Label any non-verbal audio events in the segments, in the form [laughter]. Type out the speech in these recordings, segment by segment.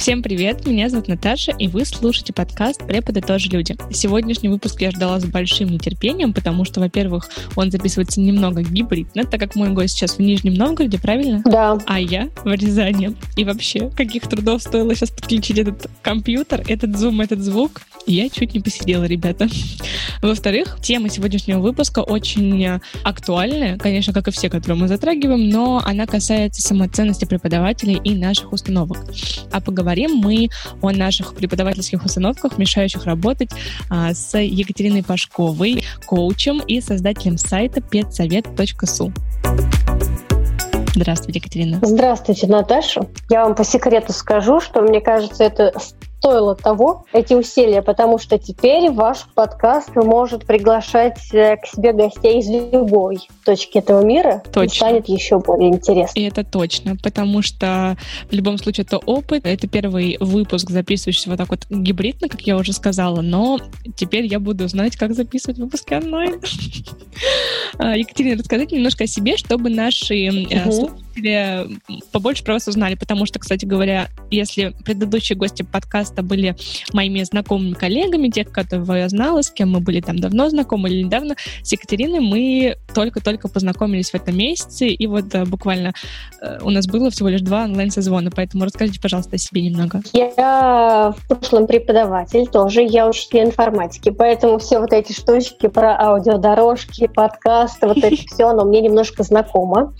Всем привет, меня зовут Наташа, и вы слушаете подкаст «Преподы тоже люди». Сегодняшний выпуск я ждала с большим нетерпением, потому что, во-первых, он записывается немного гибридно, так как мой гость сейчас в Нижнем Новгороде, правильно? Да. А я в Рязани. И вообще, каких трудов стоило сейчас подключить этот компьютер, этот зум, этот звук. Я чуть не посидела, ребята. [laughs] Во-вторых, тема сегодняшнего выпуска очень актуальная, конечно, как и все, которые мы затрагиваем, но она касается самоценности преподавателей и наших установок. А поговорим поговорим мы о наших преподавательских установках, мешающих работать а, с Екатериной Пашковой, коучем и создателем сайта педсовет.су. Здравствуйте, Екатерина. Здравствуйте, Наташа. Я вам по секрету скажу, что мне кажется, это стоило того, эти усилия, потому что теперь ваш подкаст может приглашать э, к себе гостей из любой точки этого мира. Точно. И станет еще более интересно. И это точно, потому что в любом случае это опыт. Это первый выпуск, записывающийся вот так вот гибридно, как я уже сказала, но теперь я буду знать, как записывать выпуски онлайн. [laughs] А, Екатерина, расскажите немножко о себе, чтобы наши э, слушатели побольше про вас узнали, потому что, кстати говоря, если предыдущие гости подкаста были моими знакомыми коллегами, тех, которых я знала, с кем мы были там давно знакомы или недавно, с Екатериной мы только-только познакомились в этом месяце, и вот э, буквально э, у нас было всего лишь два онлайн-созвона, поэтому расскажите, пожалуйста, о себе немного. Я в прошлом преподаватель тоже, я учитель информатики, поэтому все вот эти штучки про аудиодорожки, подкасты, вот это [laughs] все, оно мне немножко знакомо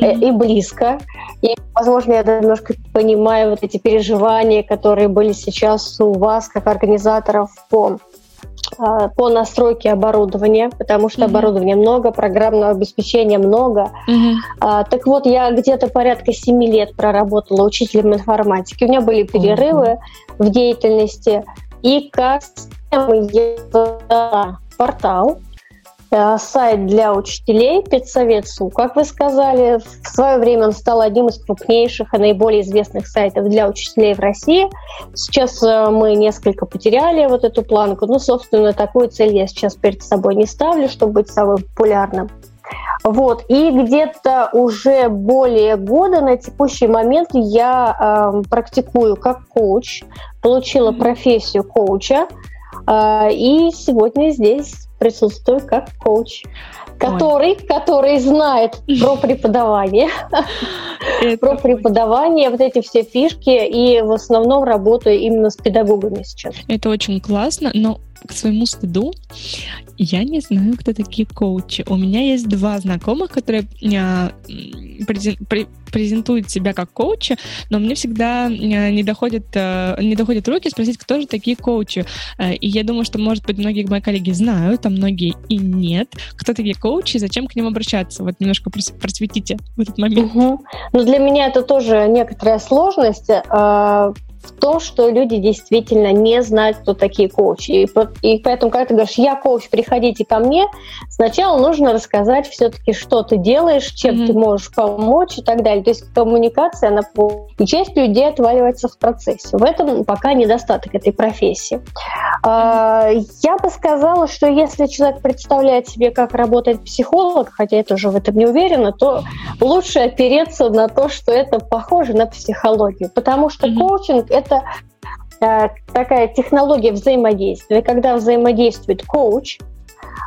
и близко. И, возможно, я немножко понимаю вот эти переживания, которые были сейчас у вас, как организаторов по а, по настройке оборудования, потому что mm-hmm. оборудования много, программного обеспечения много. Mm-hmm. А, так вот, я где-то порядка 7 лет проработала учителем информатики. У меня были перерывы mm-hmm. в деятельности. И как я портал, сайт для учителей Педсовет.су. Как вы сказали, в свое время он стал одним из крупнейших и наиболее известных сайтов для учителей в России. Сейчас э, мы несколько потеряли вот эту планку. Ну, собственно, такую цель я сейчас перед собой не ставлю, чтобы быть самым популярным. Вот. И где-то уже более года на текущий момент я э, практикую как коуч, получила профессию коуча, э, и сегодня здесь присутствую как коуч, который, Ой. который знает про [laughs] преподавание, про преподавание, вот эти все фишки, и в основном работаю именно с педагогами сейчас. Это очень классно, но к своему стыду я не знаю, кто такие коучи. У меня есть два знакомых, которые а, презентуют себя как коучи, но мне всегда а, не доходят, а, не доходят руки спросить, кто же такие коучи. И я думаю, что, может быть, многие мои коллеги знают, а многие и нет. Кто такие коучи зачем к ним обращаться? Вот немножко просветите в этот момент. Угу. Ну, для меня это тоже некоторая сложность в том, что люди действительно не знают, кто такие коучи. И, и поэтому, когда ты говоришь, я коуч, приходите ко мне, сначала нужно рассказать все-таки, что ты делаешь, чем mm-hmm. ты можешь помочь и так далее. То есть коммуникация, она и часть людей отваливается в процессе. В этом пока недостаток этой профессии. Mm-hmm. Я бы сказала, что если человек представляет себе, как работает психолог, хотя я тоже в этом не уверена, то лучше опереться на то, что это похоже на психологию. Потому что mm-hmm. коучинг это э, такая технология взаимодействия, когда взаимодействует коуч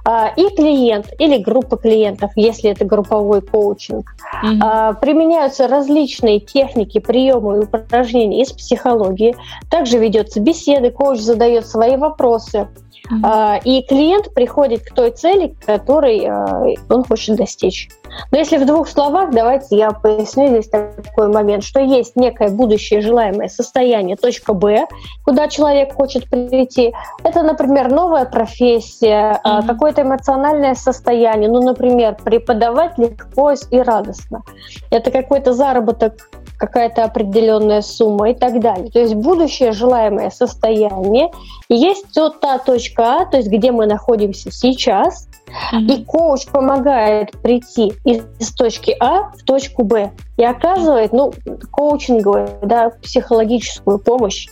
э, и клиент или группа клиентов, если это групповой коучинг. Mm-hmm. Применяются различные техники, приемы и упражнения из психологии. Также ведется беседы, коуч задает свои вопросы. Mm-hmm. И клиент приходит к той цели, которой э, он хочет достичь. Но если в двух словах, давайте я поясню здесь такой момент, что есть некое будущее желаемое состояние, точка Б, куда человек хочет прийти. Это, например, новая профессия, mm-hmm. какое-то эмоциональное состояние. Ну, например, преподавать легко и радостно. Это какой-то заработок какая-то определенная сумма и так далее. То есть будущее желаемое состояние. И есть вот та точка А, то есть где мы находимся сейчас, mm-hmm. и коуч помогает прийти из, из точки А в точку Б и оказывает ну, коучинговую, да, психологическую помощь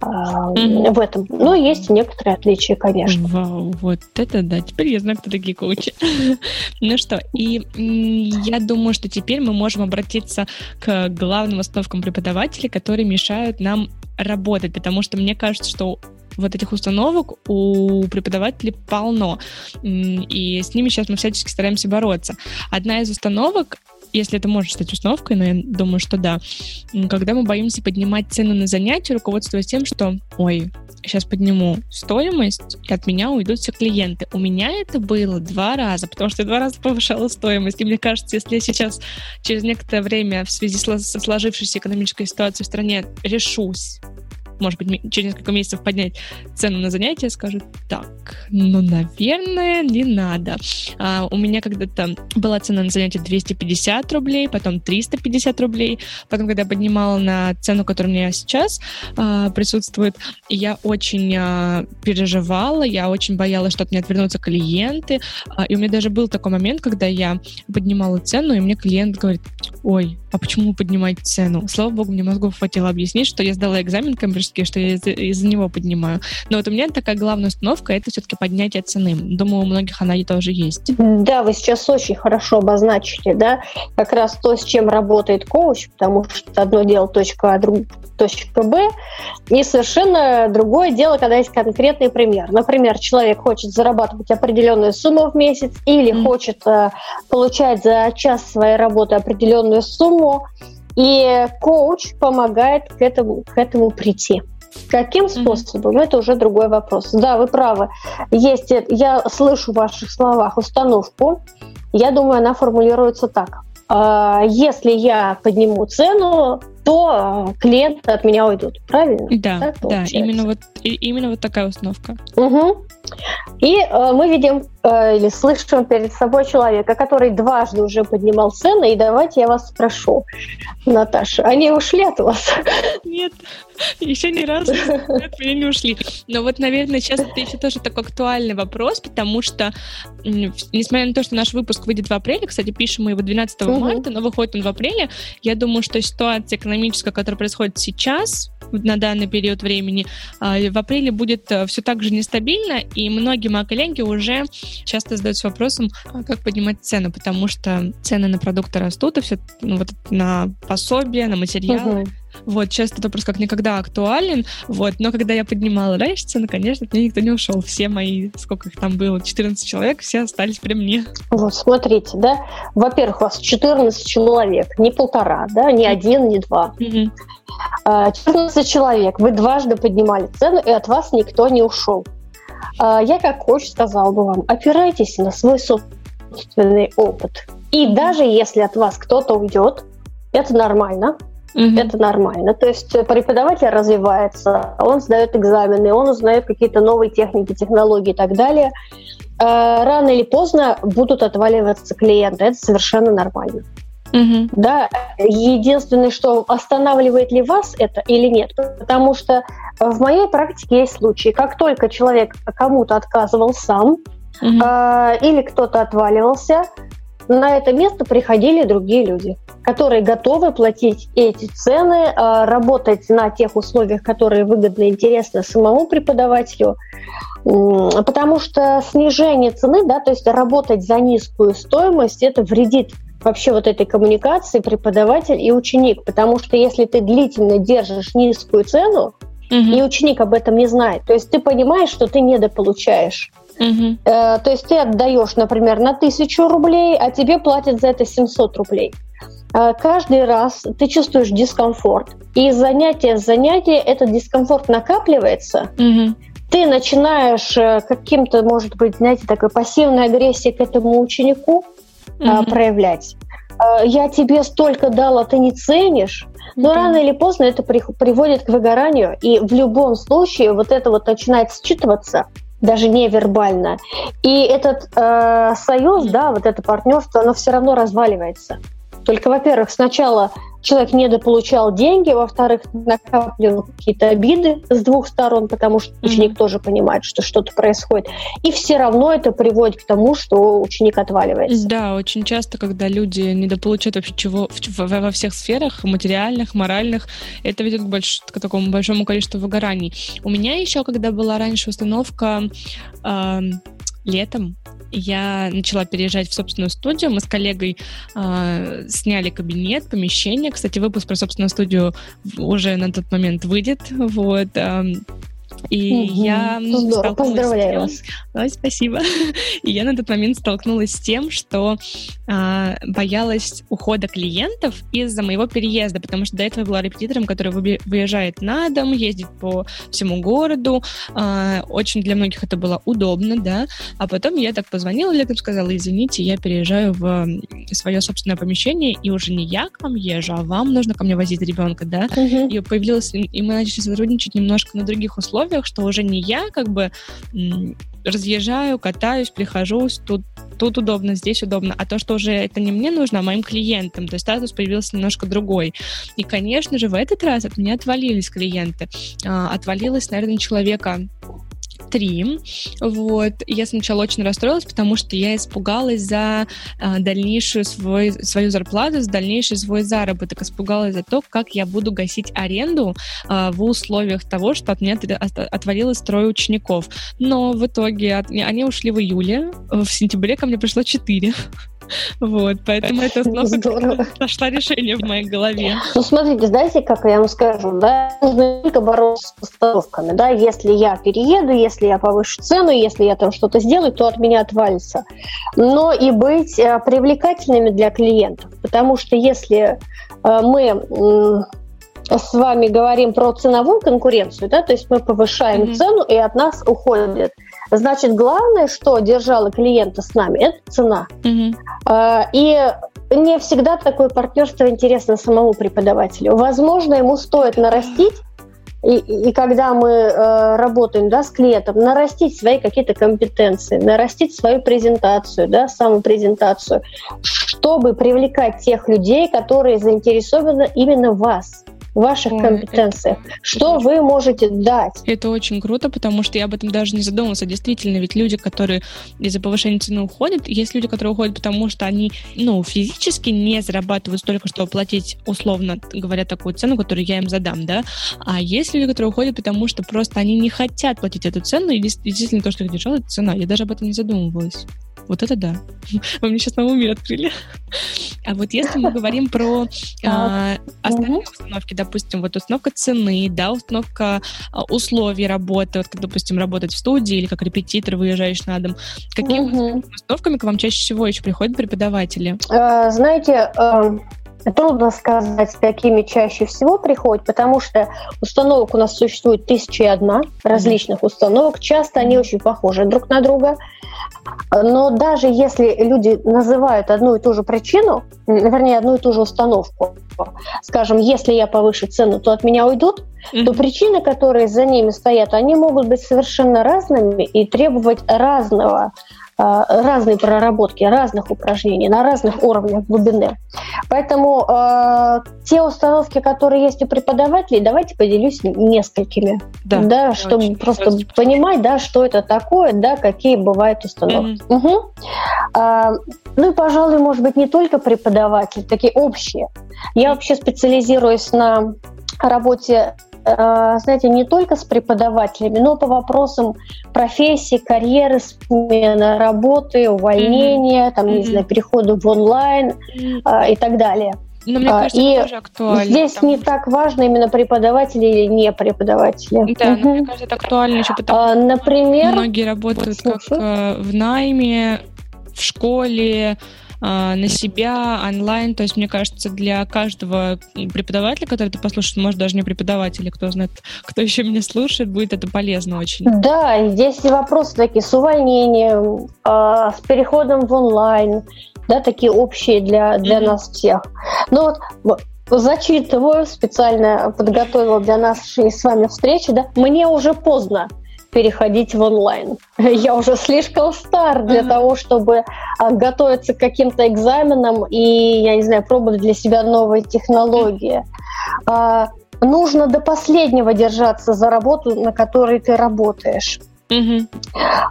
mm-hmm. в этом. Но есть некоторые отличия, конечно. Вау, вот это да. Теперь я знаю, кто такие коучи. [laughs] ну что, и я думаю, что теперь мы можем обратиться к главным установкам преподавателей, которые мешают нам работать, потому что мне кажется, что вот этих установок у преподавателей полно, и с ними сейчас мы всячески стараемся бороться. Одна из установок если это может стать установкой, но я думаю, что да, когда мы боимся поднимать цену на занятия, руководствуясь тем, что, ой, сейчас подниму стоимость, и от меня уйдут все клиенты. У меня это было два раза, потому что я два раза повышала стоимость. И мне кажется, если я сейчас через некоторое время в связи со сложившейся экономической ситуацией в стране решусь может быть, через несколько месяцев поднять цену на занятия, скажут, так, ну, наверное, не надо. А, у меня когда-то была цена на занятие 250 рублей, потом 350 рублей, потом, когда я поднимала на цену, которая у меня сейчас а, присутствует, я очень а, переживала, я очень боялась, что от меня отвернутся клиенты, а, и у меня даже был такой момент, когда я поднимала цену, и мне клиент говорит, ой, а почему вы поднимаете цену? Слава богу, мне мозгов хватило объяснить, что я сдала экзамен камбриджский, что я из- из-за него поднимаю. Но вот у меня такая главная установка — это все-таки поднятие цены. Думаю, у многих она и тоже есть. Да, вы сейчас очень хорошо обозначили, да, как раз то, с чем работает коуч, потому что одно дело точка А, друг, точка Б, и совершенно другое дело, когда есть конкретный пример. Например, человек хочет зарабатывать определенную сумму в месяц или mm. хочет э, получать за час своей работы определенную сумму, и коуч помогает к этому, к этому прийти. Каким способом? Mm-hmm. Это уже другой вопрос. Да, вы правы. Есть, я слышу в ваших словах установку. Я думаю, она формулируется так. А, если я подниму цену, то а, клиенты от меня уйдут. Правильно? Да, да, именно вот, именно вот такая установка. Угу. И э, мы видим э, или слышим перед собой человека, который дважды уже поднимал цены. И давайте я вас спрошу, Наташа, они ушли от вас? Нет, [laughs] еще ни разу [laughs] от меня не ушли. Но вот, наверное, сейчас это еще тоже такой актуальный вопрос, потому что, несмотря на то, что наш выпуск выйдет в апреле, кстати, пишем мы его 12 угу. марта, но выходит он в апреле, я думаю, что ситуация экономическая, которая происходит сейчас, на данный период времени, а, в апреле будет э, все так же нестабильно, и многие мои коллеги уже часто задаются вопросом, а как поднимать цены, потому что цены на продукты растут, и все ну, вот на пособия, на материалы. Угу. Вот, сейчас этот вопрос как никогда актуален, вот, но когда я поднимала раньше цены, конечно, от меня никто не ушел. Все мои, сколько их там было, 14 человек, все остались при мне. Вот, смотрите, да, во-первых, у вас 14 человек, не полтора, да, не один, не два. Mm-hmm. 14 человек, вы дважды поднимали цену, и от вас никто не ушел. А, я как коуч сказала бы вам, опирайтесь на свой собственный опыт. И даже если от вас кто-то уйдет, это нормально, Mm-hmm. Это нормально. То есть преподаватель развивается, он сдает экзамены, он узнает какие-то новые техники, технологии и так далее. А, рано или поздно будут отваливаться клиенты. Это совершенно нормально. Угу. Да, единственное, что останавливает ли вас это или нет, потому что в моей практике есть случаи, как только человек кому-то отказывал сам угу. э, или кто-то отваливался, на это место приходили другие люди, которые готовы платить эти цены, э, работать на тех условиях, которые выгодны и интересны самому преподавателю, потому что снижение цены, да, то есть работать за низкую стоимость, это вредит вообще вот этой коммуникации преподаватель и ученик, потому что если ты длительно держишь низкую цену, угу. и ученик об этом не знает, то есть ты понимаешь, что ты недополучаешь. Угу. Э, то есть ты отдаешь, например, на тысячу рублей, а тебе платят за это 700 рублей. Э, каждый раз ты чувствуешь дискомфорт, и занятие с занятия этот дискомфорт накапливается. Угу. Ты начинаешь э, каким-то, может быть, знаете, такой пассивной агрессией к этому ученику, проявлять. Я тебе столько дала, ты не ценишь. Но mm-hmm. рано или поздно это при, приводит к выгоранию, и в любом случае вот это вот начинает считываться даже невербально. И этот э, союз, да, вот это партнерство, оно все равно разваливается. Только, во-первых, сначала человек недополучал деньги, во-вторых, накапливал какие-то обиды с двух сторон, потому что ученик mm-hmm. тоже понимает, что что-то происходит. И все равно это приводит к тому, что ученик отваливается. Да, очень часто, когда люди недополучают вообще чего во всех сферах, материальных, моральных, это ведет к, больш, к такому большому количеству выгораний. У меня еще, когда была раньше установка э, летом, я начала переезжать в собственную студию. Мы с коллегой э, сняли кабинет, помещение. Кстати, выпуск про собственную студию уже на тот момент выйдет. Вот. Э, и угу. я Здорово, поздравляю вас. Ой, спасибо. [laughs] И я на тот момент столкнулась с тем, что а, боялась ухода клиентов из-за моего переезда, потому что до этого я была репетитором, который выезжает на дом, ездит по всему городу. А, очень для многих это было удобно, да. А потом я так позвонила летом, сказала, извините, я переезжаю в свое собственное помещение, и уже не я к вам езжу, а вам нужно ко мне возить ребенка, да. Угу. И появилась, и мы начали сотрудничать немножко на других условиях, условиях, что уже не я как бы разъезжаю, катаюсь, прихожусь, тут, тут удобно, здесь удобно, а то, что уже это не мне нужно, а моим клиентам, то есть статус появился немножко другой. И, конечно же, в этот раз от меня отвалились клиенты. А, отвалилось, наверное, человека три. Вот. Я сначала очень расстроилась, потому что я испугалась за э, дальнейшую свой, свою зарплату, за дальнейший свой заработок. Испугалась за то, как я буду гасить аренду э, в условиях того, что от меня отвалилось трое учеников. Но в итоге от, они ушли в июле. В сентябре ко мне пришло четыре. Вот, поэтому это [laughs] снова нашла решение в моей голове. Ну, смотрите, знаете, как я вам скажу, да, нужно только бороться с установками, да, если я перееду, если я повышу цену, если я там что-то сделаю, то от меня отвалится. Но и быть э, привлекательными для клиентов, потому что если э, мы с вами говорим про ценовую конкуренцию, да, то есть мы повышаем mm-hmm. цену, и от нас уходят Значит, главное, что держало клиента с нами, это цена. Угу. И не всегда такое партнерство интересно самому преподавателю. Возможно, ему стоит нарастить и, и когда мы э, работаем да, с клиентом, нарастить свои какие-то компетенции, нарастить свою презентацию, да, самопрезентацию, чтобы привлекать тех людей, которые заинтересованы именно в ваших Ой, компетенциях. Это, что это, вы можете дать? Это очень круто, потому что я об этом даже не задумывался. Действительно, ведь люди, которые из-за повышения цены уходят, есть люди, которые уходят, потому что они, ну, физически не зарабатывают столько, чтобы платить, условно говоря, такую цену, которую я им задам, да. А есть люди, которые уходят, потому что просто они не хотят платить эту цену, и действительно то, что их держало, это цена. Я даже об этом не задумывалась. Вот это да. Вы мне сейчас новый мир открыли. А вот если мы говорим про а, остальные установки, допустим, вот установка цены, да, установка а, условий работы, вот как, допустим, работать в студии или как репетитор выезжаешь на дом, какими установками к вам чаще всего еще приходят преподаватели? А, знаете, эм, Трудно сказать, какими чаще всего приходят, потому что установок у нас существует тысяча и одна различных установок. Часто они очень похожи друг на друга. Но даже если люди называют одну и ту же причину, вернее, одну и ту же установку, скажем, если я повышу цену, то от меня уйдут, mm-hmm. то причины, которые за ними стоят, они могут быть совершенно разными и требовать разного разные проработки разных упражнений на разных уровнях глубины. Поэтому э, те установки, которые есть у преподавателей, давайте поделюсь несколькими, да, да чтобы просто очень понимать, да, что это такое, да, какие бывают установки. Mm-hmm. Угу. А, ну и, пожалуй, может быть, не только преподаватели, такие общие. Я вообще специализируюсь на работе Э, знаете, не только с преподавателями, но по вопросам профессии, карьеры, смены работы, увольнения, mm-hmm. там, не mm-hmm. знаю, перехода в онлайн mm-hmm. и так далее. Но мне а, кажется, и тоже актуально. Здесь потому... не так важно именно преподаватели или не преподаватели. Да, угу. но мне кажется, это актуально еще потому, а, например, многие работают как э, в найме, в школе, на себя онлайн. То есть, мне кажется, для каждого преподавателя, который это послушает, может, даже не преподавателя, кто знает, кто еще меня слушает, будет это полезно очень. Да, здесь вопросы такие с увольнением, а, с переходом в онлайн, да, такие общие для, для mm-hmm. нас всех. Но вот зачитываю, специально подготовила для нас с вами встречу, да, мне уже поздно. Переходить в онлайн. Я уже слишком стар для uh-huh. того, чтобы а, готовиться к каким-то экзаменам и, я не знаю, пробовать для себя новые технологии. А, нужно до последнего держаться за работу, на которой ты работаешь. Uh-huh.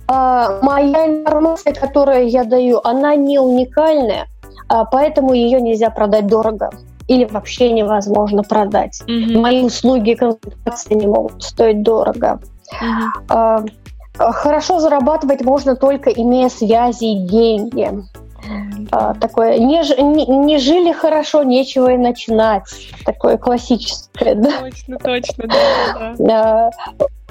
А, моя информация, которую я даю, она не уникальная, а, поэтому ее нельзя продать дорого или вообще невозможно продать. Mm-hmm. Мои услуги консультации не могут стоить дорого. Mm-hmm. Хорошо зарабатывать можно только имея связи и деньги. А, такое не, не, не жили хорошо, нечего и начинать. Такое классическое, да? Точно, точно, да. да.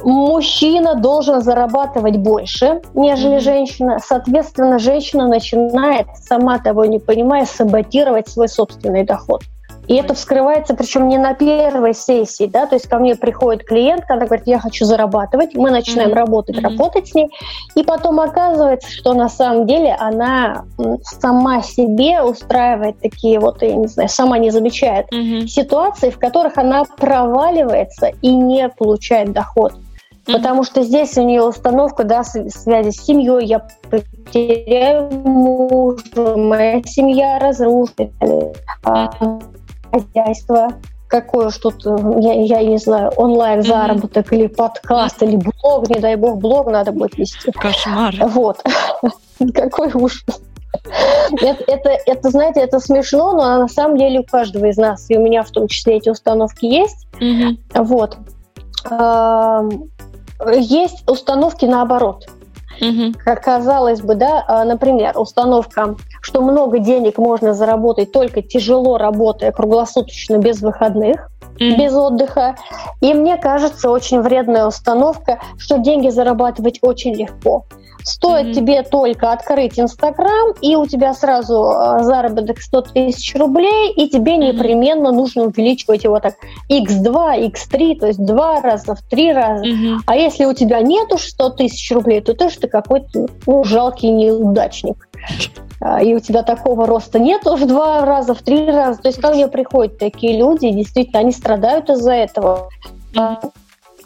Мужчина должен зарабатывать больше, нежели mm-hmm. женщина. Соответственно, женщина начинает, сама того не понимая, саботировать свой собственный доход. И это вскрывается, причем не на первой сессии, да, то есть ко мне приходит клиент, она говорит, я хочу зарабатывать, мы начинаем mm-hmm. работать, mm-hmm. работать с ней, и потом оказывается, что на самом деле она сама себе устраивает такие вот, я не знаю, сама не замечает mm-hmm. ситуации, в которых она проваливается и не получает доход. Mm-hmm. Потому что здесь у нее установка, да, связи с семьей, я потеряю мужа, моя семья разрушится. Mm-hmm хозяйство, какое что-то, я, я не знаю, онлайн-заработок mm-hmm. или подкаст, или блог, не дай бог, блог надо будет вести. Кошмар. Вот. [laughs] Какой ужас. Это, это, это, знаете, это смешно, но на самом деле у каждого из нас, и у меня в том числе эти установки есть. Mm-hmm. Вот. Есть установки наоборот. Угу. Как казалось бы, да, а, например, установка, что много денег можно заработать только тяжело работая круглосуточно без выходных, mm без отдыха. И мне кажется, очень вредная установка, что деньги зарабатывать очень легко. Стоит mm-hmm. тебе только открыть Инстаграм, и у тебя сразу э, заработок 100 тысяч рублей, и тебе mm-hmm. непременно нужно увеличивать его так x2, x3, то есть два раза, в три раза. Mm-hmm. А если у тебя нету 100 тысяч рублей, то ты что какой-то ну, жалкий неудачник. А, и у тебя такого роста нет в два раза, в три раза. То есть ко мне приходят такие люди, и действительно, они страдают из-за этого. Mm-hmm.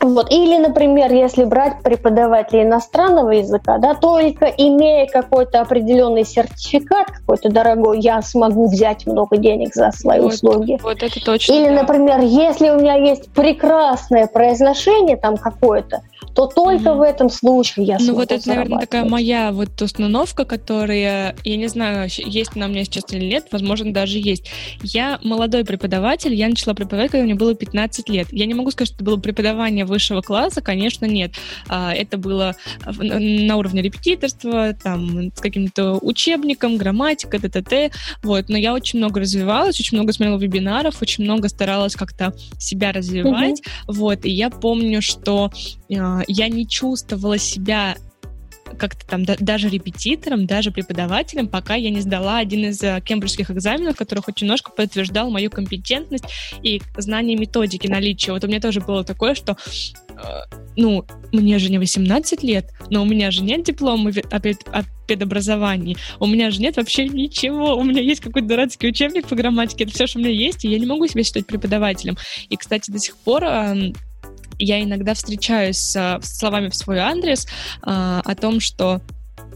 Вот. Или, например, если брать преподавателя иностранного языка, да, только имея какой-то определенный сертификат, какой-то дорогой, я смогу взять много денег за свои вот, услуги. Вот это точно. Или, да. например, если у меня есть прекрасное произношение там какое-то, то только mm-hmm. в этом случае я Ну вот это, наверное, такая моя вот установка, которая, я не знаю, есть она у меня сейчас или нет, возможно, даже есть. Я молодой преподаватель, я начала преподавать, когда мне было 15 лет. Я не могу сказать, что это было преподавание высшего класса, конечно, нет. А, это было на уровне репетиторства, там, с каким-то учебником, грамматика, т.т.т. Вот, но я очень много развивалась, очень много смотрела вебинаров, очень много старалась как-то себя развивать. Mm-hmm. Вот, и я помню, что а, я не чувствовала себя как-то там да, даже репетитором, даже преподавателем, пока я не сдала один из uh, кембриджских экзаменов, который хоть немножко подтверждал мою компетентность и знание методики наличия. Вот у меня тоже было такое, что э, ну, мне же не 18 лет, но у меня же нет диплома о, о педобразовании, у меня же нет вообще ничего, у меня есть какой-то дурацкий учебник по грамматике, это все, что у меня есть, и я не могу себя считать преподавателем. И, кстати, до сих пор э, я иногда встречаюсь с словами в свой адрес а, о том, что,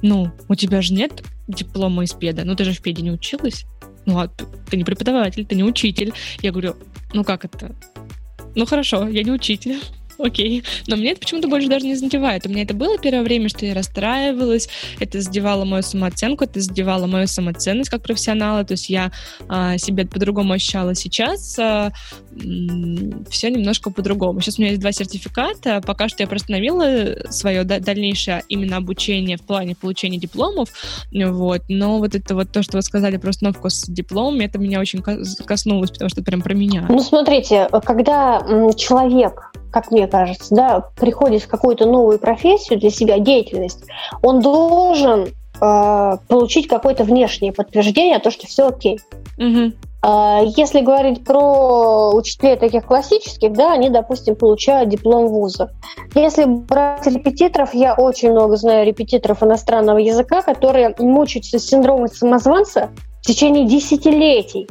ну, у тебя же нет диплома из педа, ну ты же в педе не училась, ну а ты не преподаватель, ты не учитель. Я говорю, ну как это? Ну хорошо, я не учитель окей. Но мне это почему-то больше даже не задевает. У меня это было первое время, что я расстраивалась, это задевало мою самооценку, это задевало мою самоценность как профессионала, то есть я а, себя по-другому ощущала сейчас, а, все немножко по-другому. Сейчас у меня есть два сертификата, пока что я приостановила свое дальнейшее именно обучение в плане получения дипломов, вот, но вот это вот то, что вы сказали про установку с дипломом, это меня очень коснулось, потому что прям про меня. Ну, смотрите, когда человек как мне кажется, да, приходит в какую-то новую профессию для себя, деятельность, он должен э, получить какое-то внешнее подтверждение, то, что все окей. Угу. Если говорить про учителей таких классических, да, они, допустим, получают диплом вуза. Если брать репетиторов, я очень много знаю репетиторов иностранного языка, которые мучаются синдромом самозванца в течение десятилетий.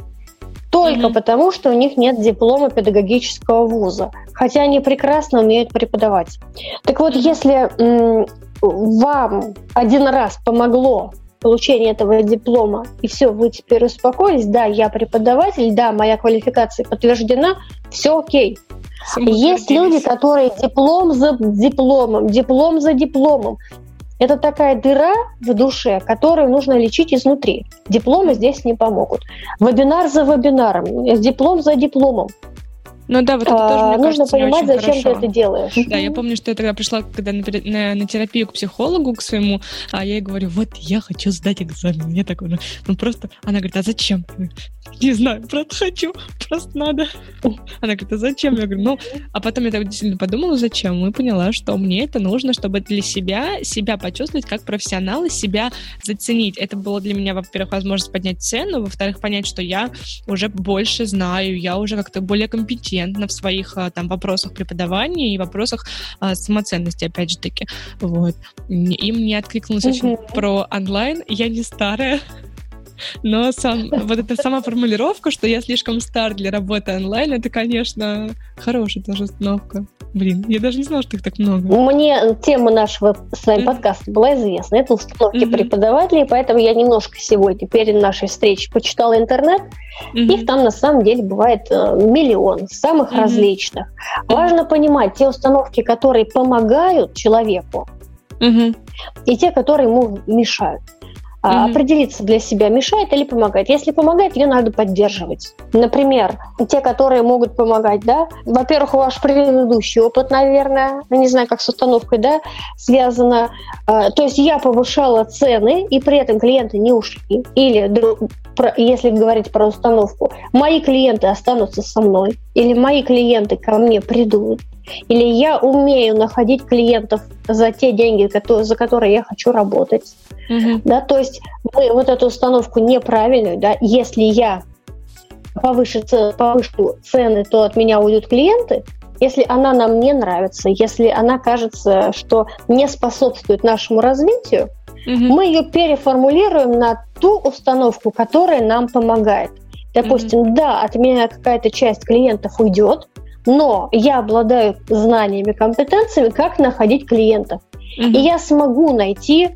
Только mm-hmm. потому, что у них нет диплома педагогического вуза, хотя они прекрасно умеют преподавать. Так вот, если вам один раз помогло получение этого диплома, и все, вы теперь успокоились, да, я преподаватель, да, моя квалификация подтверждена, все окей. Есть люди, которые диплом за дипломом, диплом за дипломом. Это такая дыра в душе, которую нужно лечить изнутри. Дипломы здесь не помогут. Вебинар за вебинаром, диплом за дипломом. Ну да, вот это тоже, мне а, Нужно кажется, понимать, зачем хорошо. ты это делаешь. Да, я помню, что я тогда пришла, когда на, на, на терапию к психологу, к своему, а я ей говорю, вот я хочу сдать экзамен. Я такой, ну, ну просто, она говорит, а зачем? Не знаю, просто хочу, просто надо. Она говорит, а зачем? Я говорю, ну, а потом я так действительно подумала, зачем, и поняла, что мне это нужно, чтобы для себя, себя почувствовать как профессионала, себя заценить. Это было для меня, во-первых, возможность поднять цену, во-вторых, понять, что я уже больше знаю, я уже как-то более компетентна, компетентна в своих а, там вопросах преподавания и вопросах а, самоценности, опять же таки. Вот. И мне откликнулось mm-hmm. очень про онлайн. Я не старая, но сам, вот эта сама формулировка, что я слишком стар для работы онлайн, это, конечно, хорошая тоже установка. Блин, я даже не знала, что их так много. Мне тема нашего с вами mm-hmm. подкаста была известна. Это установки mm-hmm. преподавателей, поэтому я немножко сегодня перед нашей встречей почитала интернет. Mm-hmm. Их там на самом деле бывает э, миллион, самых mm-hmm. различных. Mm-hmm. Важно понимать те установки, которые помогают человеку, mm-hmm. и те, которые ему мешают mm-hmm. определиться для себя, мешает или помогает. Если помогает, ее надо поддерживать. Например, те, которые могут помогать, да, во-первых, ваш предыдущий опыт, наверное, не знаю, как с установкой, да, связано, а, то есть я повышала цены, и при этом клиенты не ушли. Или, если говорить про установку, мои клиенты останутся со мной, или мои клиенты ко мне придут, или я умею находить клиентов за те деньги, за которые я хочу работать. Угу. Да, то есть мы вот эту установку неправильную, да, если я повышу, повышу цены, то от меня уйдут клиенты, если она нам не нравится, если она кажется, что не способствует нашему развитию, угу. мы ее переформулируем на ту установку, которая нам помогает. Допустим, угу. да, от меня какая-то часть клиентов уйдет, но я обладаю знаниями, компетенциями, как находить клиентов. Угу. И я смогу найти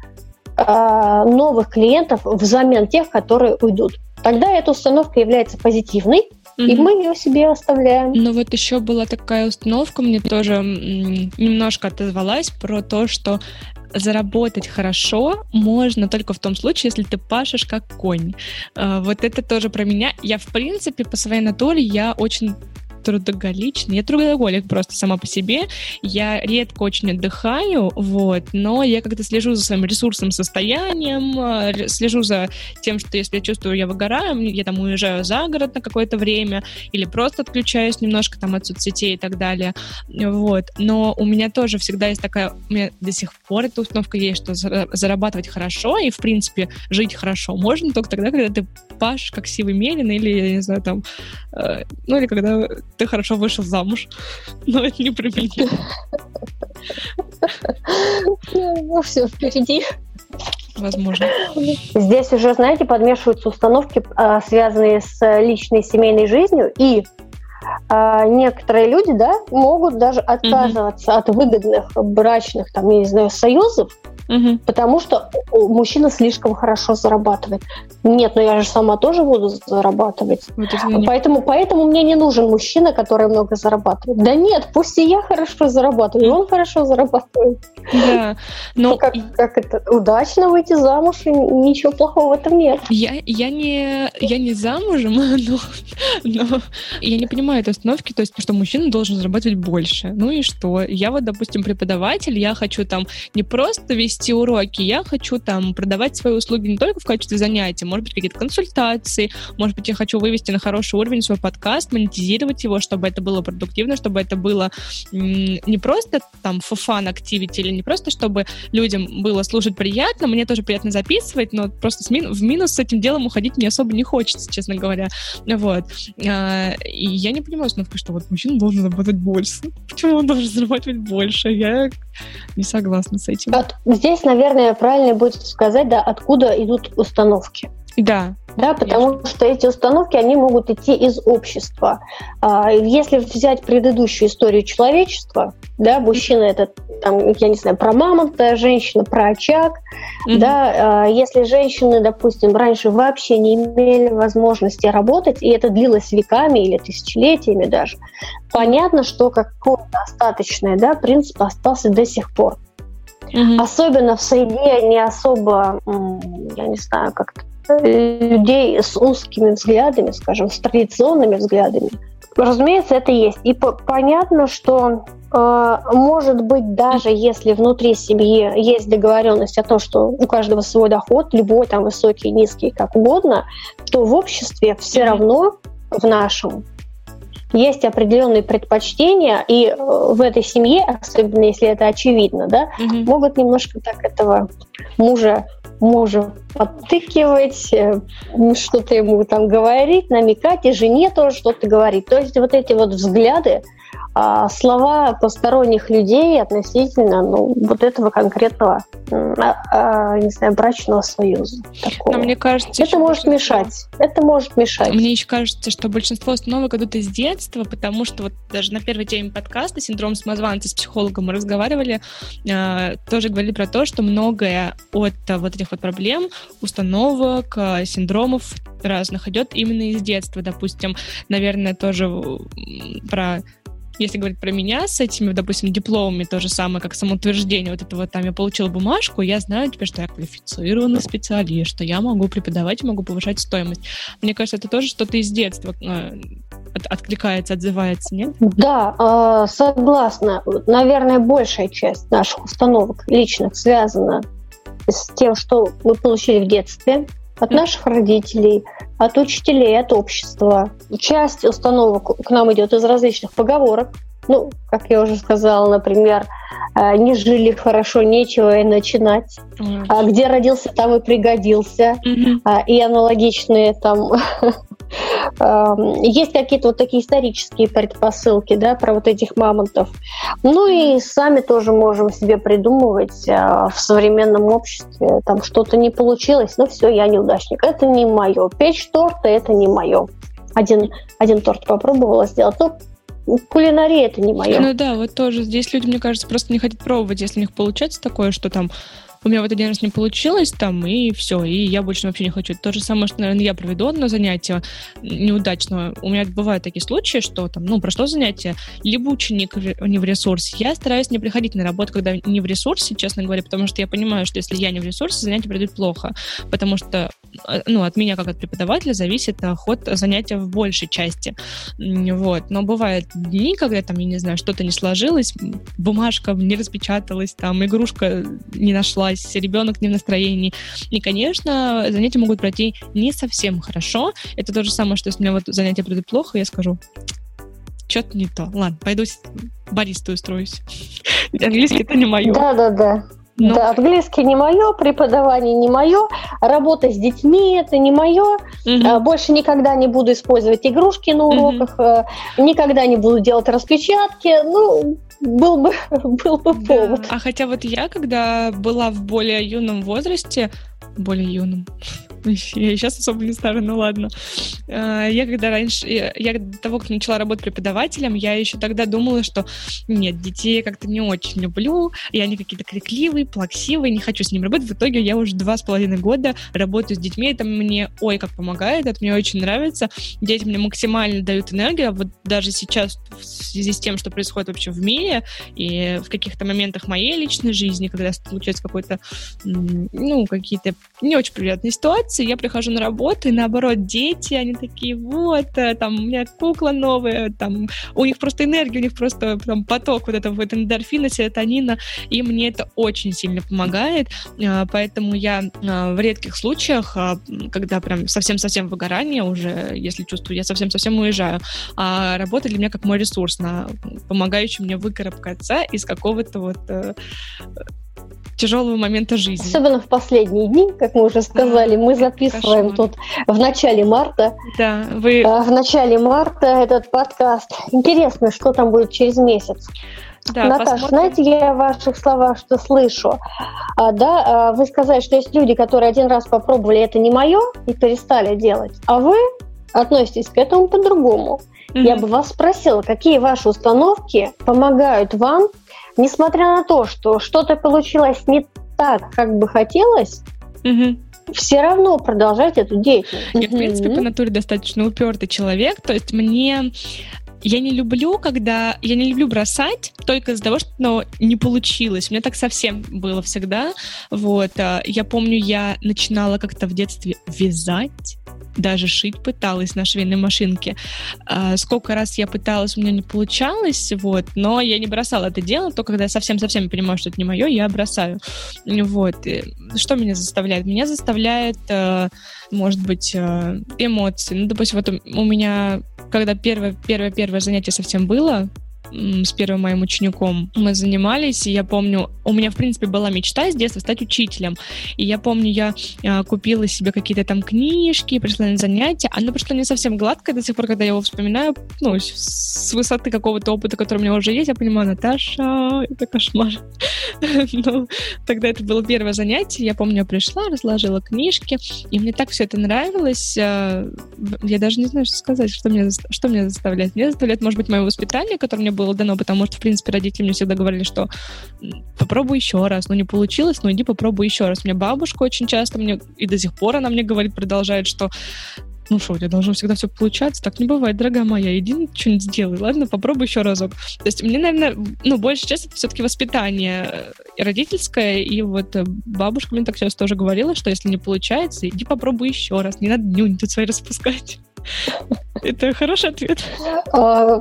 э, новых клиентов взамен тех, которые уйдут. Тогда эта установка является позитивной, mm И мы ее себе оставляем. Ну вот еще была такая установка, мне тоже немножко отозвалась про то, что заработать хорошо можно только в том случае, если ты пашешь как конь. А, вот это тоже про меня. Я, в принципе, по своей натуре, я очень трудоголичный. Я трудоголик просто сама по себе. Я редко очень отдыхаю, вот, но я как-то слежу за своим ресурсным состоянием, э, слежу за тем, что если я чувствую, я выгораю, я там уезжаю за город на какое-то время или просто отключаюсь немножко там от соцсетей и так далее. Вот. Но у меня тоже всегда есть такая, у меня до сих пор эта установка есть, что зарабатывать хорошо и, в принципе, жить хорошо можно только тогда, когда ты паш как сивый мерин или, я не знаю, там, э, ну или когда ты хорошо вышел замуж. [laughs] Но это не про меня. Ну, все, впереди. Возможно. Здесь уже, знаете, подмешиваются установки, а, связанные с личной семейной жизнью, и а, некоторые люди, да, могут даже отказываться mm-hmm. от выгодных брачных, там, я не знаю, союзов, угу. потому что мужчина слишком хорошо зарабатывает. Нет, но я же сама тоже буду зарабатывать. Вот поэтому, поэтому мне не нужен мужчина, который много зарабатывает. Да нет, пусть и я хорошо зарабатываю, и он хорошо зарабатывает. Да, но... Ну, как, как это, удачно выйти замуж, и ничего плохого в этом нет. Я, я, не, я не замужем, [laughs] но, но я не понимаю этой установки, то есть, что мужчина должен зарабатывать больше. Ну и что? Я вот, допустим, преподаватель, я хочу там не просто вести вести уроки, я хочу там продавать свои услуги не только в качестве занятия, может быть, какие-то консультации, может быть, я хочу вывести на хороший уровень свой подкаст, монетизировать его, чтобы это было продуктивно, чтобы это было не просто там фан activity или не просто, чтобы людям было слушать приятно, мне тоже приятно записывать, но просто в минус с этим делом уходить мне особо не хочется, честно говоря. Вот. А, и я не понимаю, что вот мужчина должен зарабатывать больше. [laughs] Почему он должен зарабатывать больше? Я не согласна с этим. Здесь, наверное, правильно будет сказать, да, откуда идут установки. Да, да, потому Конечно. что эти установки, они могут идти из общества. А, если взять предыдущую историю человечества, да, мужчина это, там, я не знаю, про мамонта, женщина про очаг, mm-hmm. да, а, если женщины, допустим, раньше вообще не имели возможности работать, и это длилось веками или тысячелетиями даже, понятно, что какой-то остаточный, да, принцип остался до сих пор. Mm-hmm. Особенно в среде не особо, я не знаю, как-то людей с узкими взглядами, скажем, с традиционными взглядами. Разумеется, это есть. И понятно, что э, может быть, даже если внутри семьи есть договоренность о том, что у каждого свой доход, любой там высокий, низкий, как угодно, то в обществе все равно в нашем есть определенные предпочтения, и э, в этой семье, особенно если это очевидно, да, угу. могут немножко так этого мужа мужа подтыкивать, э, что-то ему там говорить, намекать, и жене тоже что-то говорить. То есть вот эти вот взгляды, а, слова посторонних людей относительно ну, вот этого конкретного, а, а, не знаю, брачного союза. Такого. Но мне кажется, это может мешать. Это может мешать. Мне еще кажется, что большинство установок идут из детства, потому что вот даже на первой теме подкаста «Синдром самозванца» с психологом мы разговаривали, э, тоже говорили про то, что многое от вот этих вот проблем, установок, синдромов разных идет именно из детства. Допустим, наверное, тоже про если говорить про меня с этими, допустим, дипломами, то же самое, как самоутверждение, вот это вот там я получила бумажку, я знаю теперь, что я квалифицированный специалист, что я могу преподавать, могу повышать стоимость. Мне кажется, это тоже что-то из детства э, от, откликается, отзывается, нет? Да, э, согласна. Наверное, большая часть наших установок личных связана с тем, что мы получили в детстве, от наших родителей, от учителей, от общества. Часть установок к нам идет из различных поговорок. Ну, как я уже сказала, например, э, не жили хорошо, нечего и начинать. Mm. Где родился, там и пригодился. Mm-hmm. И аналогичные там есть какие-то вот такие исторические предпосылки, да, про вот этих мамонтов. Ну и сами тоже можем себе придумывать э, в современном обществе, там что-то не получилось, ну все, я неудачник. Это не мое. Печь торта – это не мое. Один, один торт попробовала сделать, ну, кулинария это не мое. Ну да, вот тоже здесь люди, мне кажется, просто не хотят пробовать, если у них получается такое, что там у меня в этот день раз не получилось там, и все, и я больше вообще не хочу. То же самое, что, наверное, я проведу одно занятие неудачно. У меня бывают такие случаи, что там, ну, прошло занятие, либо ученик не в ресурсе. Я стараюсь не приходить на работу, когда не в ресурсе, честно говоря, потому что я понимаю, что если я не в ресурсе, занятие пройдет плохо, потому что, ну, от меня, как от преподавателя, зависит ход занятия в большей части. Вот. Но бывают дни, когда там, я не знаю, что-то не сложилось, бумажка не распечаталась, там, игрушка не нашла нашлась, ребенок не в настроении. И, конечно, занятия могут пройти не совсем хорошо. Это то же самое, что если у меня вот занятия пройдут плохо, я скажу, что-то не то. Ладно, пойду баристой устроюсь. [laughs] Английский это не мое. Да-да-да. Но... Ну. Да, английский не мое, преподавание не мое, работа с детьми это не мое. Угу. Больше никогда не буду использовать игрушки на уроках, угу. никогда не буду делать распечатки. Ну, был бы, [laughs] был бы повод. Да. А хотя вот я, когда была в более юном возрасте, более юном, [laughs] я сейчас особо не старая, ну ладно. А, я когда раньше, я до того, как начала работать преподавателем, я еще тогда думала, что нет, детей как-то не очень люблю, и они какие-то крикливые, плаксивые, не хочу с ними работать. В итоге я уже два с половиной года работаю с детьми, это мне ой как помогает, это мне очень нравится. Дети мне максимально дают энергию, а вот даже сейчас в связи с тем, что происходит вообще в мире и в каких-то моментах моей личной жизни, когда случается какой-то, ну, какие-то не очень приятные ситуации, я прихожу на работу, и наоборот, дети, они такие, вот, э, там, у меня кукла новая, там, у них просто энергия, у них просто там поток вот этого вот эндорфина, серотонина, и мне это очень сильно помогает, а, поэтому я а, в редких случаях, а, когда прям совсем-совсем выгорание уже, если чувствую, я совсем-совсем уезжаю, а работа для меня как мой ресурс, на, помогающий мне выкарабкаться из какого-то вот э, тяжелого момента жизни. Особенно в последние дни, как мы уже сказали, мы записываем кошмар. тут в начале марта. Да, вы... А, в начале марта этот подкаст. Интересно, что там будет через месяц. Да, Наташа, посмотрим. знаете, я в ваших словах что слышу? А, да, а, вы сказали, что есть люди, которые один раз попробовали, это не мое, и перестали делать. А вы относитесь к этому по-другому. Mm-hmm. Я бы вас спросила, какие ваши установки помогают вам, несмотря на то, что что-то получилось не так, как бы хотелось, mm-hmm все равно продолжать эту деятельность. Я, в принципе, по натуре достаточно упертый человек, то есть мне я не люблю, когда... Я не люблю бросать только из-за того, что ну, не получилось. У меня так совсем было всегда. Вот. А, я помню, я начинала как-то в детстве вязать даже шить пыталась на швейной машинке. А, сколько раз я пыталась, у меня не получалось, вот, но я не бросала это дело, то когда я совсем-совсем понимаю, что это не мое, я бросаю. Вот. Что меня заставляет? Меня заставляет, э, может быть, э, эмоции. Ну, допустим, вот у меня, когда первое, первое, первое занятие совсем было, с первым моим учеником мы занимались, и я помню, у меня, в принципе, была мечта с детства стать учителем. И я помню, я а, купила себе какие-то там книжки, пришла на занятия. Оно пришло не совсем гладкое до сих пор, когда я его вспоминаю, ну, с высоты какого-то опыта, который у меня уже есть, я понимаю, Наташа, это кошмар. [laughs] Ну, тогда это было первое занятие, я помню, я пришла, разложила книжки, и мне так все это нравилось. А, я даже не знаю, что сказать, что мне, что мне заставляет. Мне заставляет, может быть, мое воспитание, которое мне было дано, потому что, в принципе, родители мне всегда говорили, что попробуй еще раз, ну не получилось, ну иди попробуй еще раз. У меня бабушка очень часто мне, и до сих пор она мне говорит, продолжает, что ну что, у тебя должно всегда все получаться. Так не бывает, дорогая моя. Иди что-нибудь сделай. Ладно, попробуй еще разок. То есть мне, наверное, ну, больше часть это все-таки воспитание э, родительское. И вот э, бабушка мне так сейчас тоже говорила, что если не получается, иди попробуй еще раз. Не надо нюнь тут свои распускать. Это хороший ответ. А,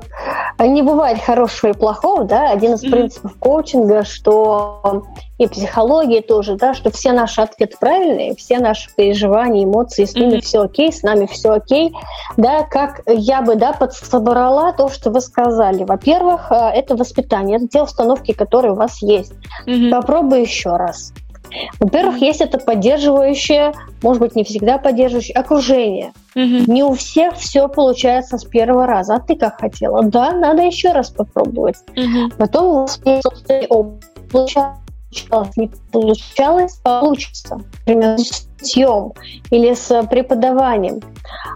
не бывает хорошего и плохого, да. Один из принципов коучинга, что и психологии тоже, да, что все наши ответы правильные, все наши переживания, эмоции, с ними все окей, с нами все окей, да, как я бы, да, подсобрала то, что вы сказали. Во-первых, э, это воспитание, это те установки, которые у вас есть. Попробуй еще раз. Во-первых, есть это поддерживающее, может быть, не всегда поддерживающее окружение. Угу. Не у всех все получается с первого раза. А ты как хотела? Да, надо еще раз попробовать. Угу. Потом у вас есть собственный опыт. Получалось, не получалось, получится. Например, шитьем или с преподаванием.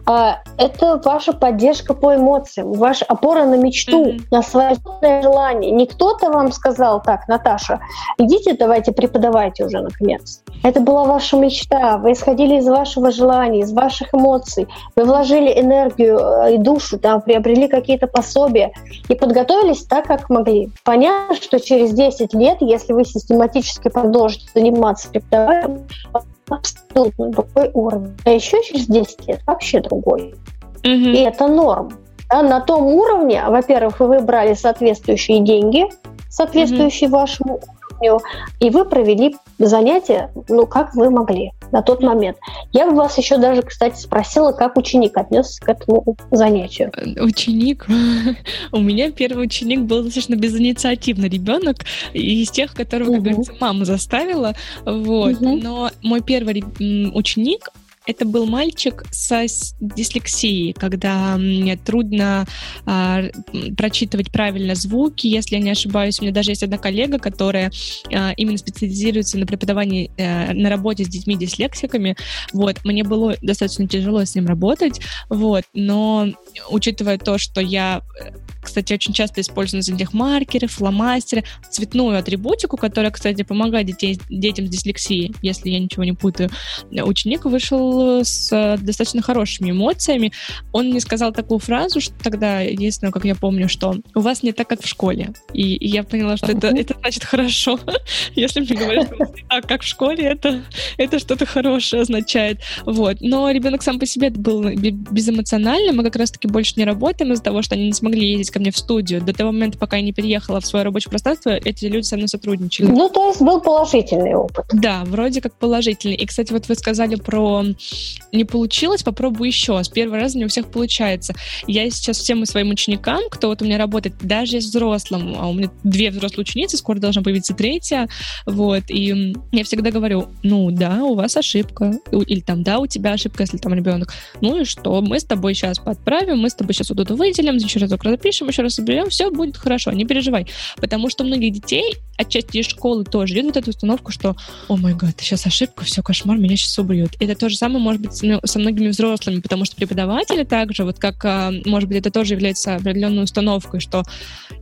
А, это ваша поддержка по эмоциям, ваша опора на мечту, mm-hmm. на свое желание. Не кто-то вам сказал, так, Наташа, идите, давайте преподавайте уже наконец. Это была ваша мечта, вы исходили из вашего желания, из ваших эмоций, вы вложили энергию э, и душу, там, приобрели какие-то пособия и подготовились так, как могли. Понятно, что через 10 лет, если вы систематически продолжите заниматься преподаванием, абсолютно другой уровень. А еще через 10 лет вообще другой. Угу. И это норм. Да, на том уровне, во-первых, вы выбрали соответствующие деньги, соответствующие угу. вашему уровню, и вы провели занятия, ну, как вы могли на тот момент. Я бы вас еще даже, кстати, спросила, как ученик отнесся к этому занятию. Э, ученик? [laughs] У меня первый ученик был достаточно безинициативный ребенок, из тех, которого, как говорится, мама заставила. Вот. Но мой первый ученик, это был мальчик со дислексией, когда мне трудно а, прочитывать правильно звуки. Если я не ошибаюсь, у меня даже есть одна коллега, которая а, именно специализируется на преподавании, а, на работе с детьми-дислексиками. Вот, мне было достаточно тяжело с ним работать, вот, но учитывая то, что я кстати, очень часто использую на занятиях маркеры, фломастеры, цветную атрибутику, которая, кстати, помогает детей, детям с дислексией, если я ничего не путаю. Ученик вышел с э, достаточно хорошими эмоциями. Он мне сказал такую фразу, что тогда, единственное, как я помню, что у вас не так, как в школе. И, и я поняла, что это, это значит хорошо. [laughs] Если мне говорят, что не так, как в школе, это, это что-то хорошее означает. Вот. Но ребенок сам по себе был безэмоциональным, мы как раз-таки больше не работаем из-за того, что они не смогли ездить ко мне в студию. До того момента, пока я не переехала в свое рабочее пространство, эти люди со мной сотрудничали. Ну, то есть был положительный опыт. Да, вроде как положительный. И, кстати, вот вы сказали про не получилось, попробуй еще. С первого раза не у всех получается. Я сейчас всем своим ученикам, кто вот у меня работает, даже взрослым, а у меня две взрослые ученицы, скоро должна появиться третья, вот, и я всегда говорю, ну да, у вас ошибка, или там, да, у тебя ошибка, если там ребенок. Ну и что, мы с тобой сейчас подправим, мы с тобой сейчас вот это выделим, еще разок запишем, еще раз соберем, все будет хорошо, не переживай. Потому что многих детей, отчасти из школы тоже, идет вот эту установку, что, о мой гад, сейчас ошибка, все, кошмар, меня сейчас убьют. Это то же самое может быть со многими взрослыми, потому что преподаватели также, вот как, а, может быть, это тоже является определенной установкой, что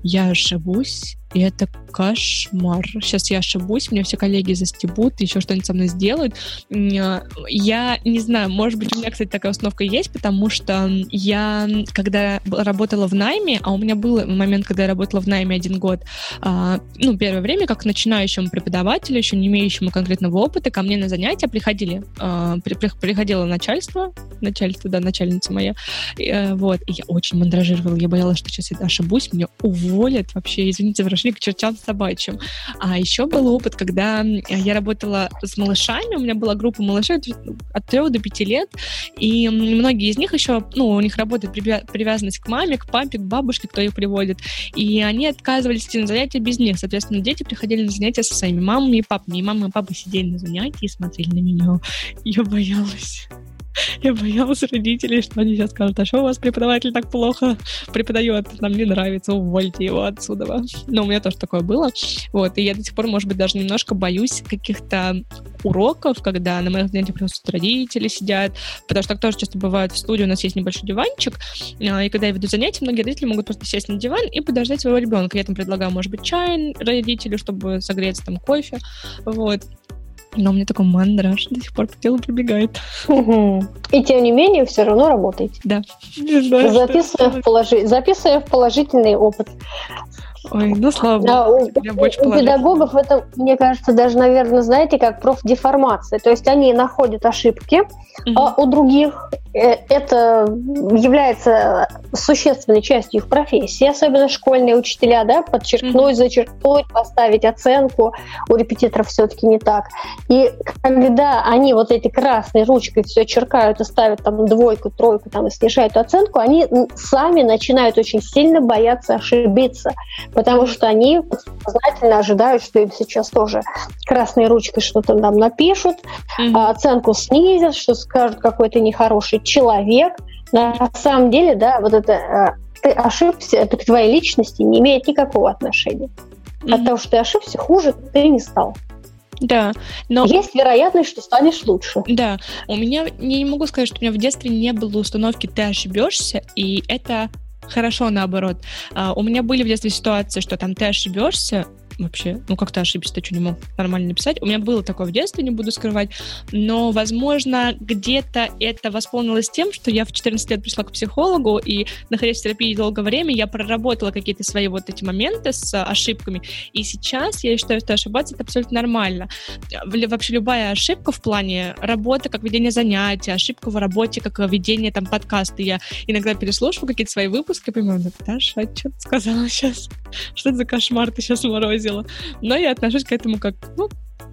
я ошибусь, и это кошмар. Сейчас я ошибусь, мне все коллеги застебут, еще что-нибудь со мной сделают. А, я не знаю, может быть, у меня, кстати, такая установка есть, потому что я, когда работала в найме, а у меня был момент, когда я работала в найме один год, а, ну, первое время, как начинающему преподавателю, еще не имеющему конкретного опыта, ко мне на занятия приходили, а, при, при, приходило начальство, начальство, да, начальница моя, э, вот, и я очень мандражировала, я боялась, что сейчас я ошибусь, меня уволят вообще, извините за пошли к чертям собачьим. А еще был опыт, когда я работала с малышами, у меня была группа малышей от 3 до 5 лет, и многие из них еще, ну, у них работает привязанность к маме, к папе, к бабушке, кто их приводит, и они отказывались идти на занятия без них. Соответственно, дети приходили на занятия со своими мамами и папами, и мама и папа сидели на занятии и смотрели на меня. Я боялась. Я боялась родителей, что они сейчас скажут, а что у вас преподаватель так плохо преподает, нам не нравится, увольте его отсюда. Но у меня тоже такое было. Вот, и я до сих пор, может быть, даже немножко боюсь каких-то уроков, когда на моих занятиях присутствуют родители, сидят, потому что так тоже часто бывает в студии, у нас есть небольшой диванчик, а, и когда я веду занятия, многие родители могут просто сесть на диван и подождать своего ребенка. Я там предлагаю, может быть, чай родителю, чтобы согреться, там, кофе, вот. Но у меня такой мандраж до сих пор по телу пробегает. И тем не менее, все равно работаете. Да. Записывая, в. Записывая в положительный опыт. Ой, ну слава богу. А, у, у, у педагогов это, мне кажется, даже, наверное, знаете, как профдеформация. То есть они находят ошибки, mm-hmm. а у других э, это является существенной частью их профессии, особенно школьные учителя, да, подчеркнуть, mm-hmm. зачеркнуть, поставить оценку. У репетиторов все-таки не так. И когда они вот эти красной ручкой все черкают и ставят там двойку, тройку там и снижают оценку, они сами начинают очень сильно бояться ошибиться потому что они сознательно ожидают, что им сейчас тоже красной ручкой что-то там напишут, mm-hmm. оценку снизят, что скажут, какой ты нехороший человек. На самом деле, да, вот это э, ты ошибся, это к твоей личности не имеет никакого отношения. Mm-hmm. От того, что ты ошибся, хуже ты не стал. Да, но... Есть вероятность, что станешь лучше. Да, у меня, не могу сказать, что у меня в детстве не было установки «ты ошибешься», и это хорошо наоборот. А, у меня были в детстве ситуации, что там ты ошибешься, вообще, ну как-то ошибся, ты что, не мог нормально написать. У меня было такое в детстве, не буду скрывать, но, возможно, где-то это восполнилось тем, что я в 14 лет пришла к психологу, и, находясь в терапии долгое время, я проработала какие-то свои вот эти моменты с ошибками, и сейчас я считаю, что ошибаться это абсолютно нормально. Вообще любая ошибка в плане работы, как ведение занятий, ошибка в работе, как ведение там подкаста, я иногда переслушиваю какие-то свои выпуски, понимаю, Наташа, а что ты сказала сейчас? Что это за кошмар ты сейчас морозишь? выразила. Но я отношусь к этому как, ну,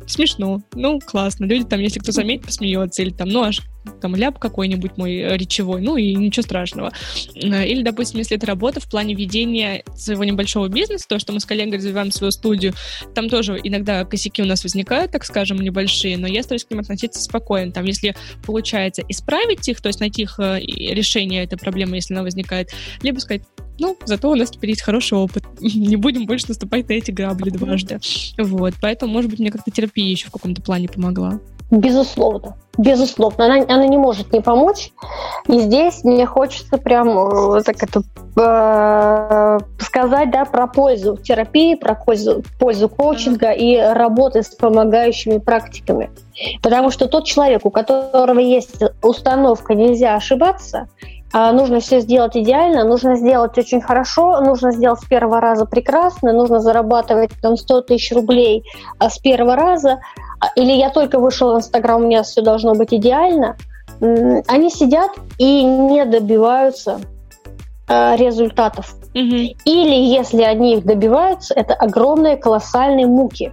смешно, ну, классно. Люди там, если кто заметит, посмеется, или там, ну, аж там ляп какой-нибудь мой э, речевой, ну и ничего страшного. Э, или, допустим, если это работа в плане ведения своего небольшого бизнеса, то, что мы с коллегой развиваем свою студию, там тоже иногда косяки у нас возникают, так скажем, небольшие, но я стараюсь к ним относиться спокойно. Там, если получается исправить их, то есть найти их э, решение этой проблемы, если она возникает, либо сказать, ну, зато у нас теперь есть хороший опыт. [laughs] Не будем больше наступать на эти грабли дважды. Вот. Поэтому, может быть, мне как-то терапия еще в каком-то плане помогла. Безусловно. Безусловно. Она, она не может не помочь. И здесь мне хочется прям э, так это э, сказать да, про пользу терапии, про пользу, пользу коучинга и работы с помогающими практиками. Потому что тот человек, у которого есть установка «нельзя ошибаться», нужно все сделать идеально, нужно сделать очень хорошо, нужно сделать с первого раза прекрасно, нужно зарабатывать там 100 тысяч рублей а, с первого раза, а, или я только вышел в Инстаграм, у меня все должно быть идеально. Они сидят и не добиваются результатов. Или если они их добиваются, это огромные колоссальные муки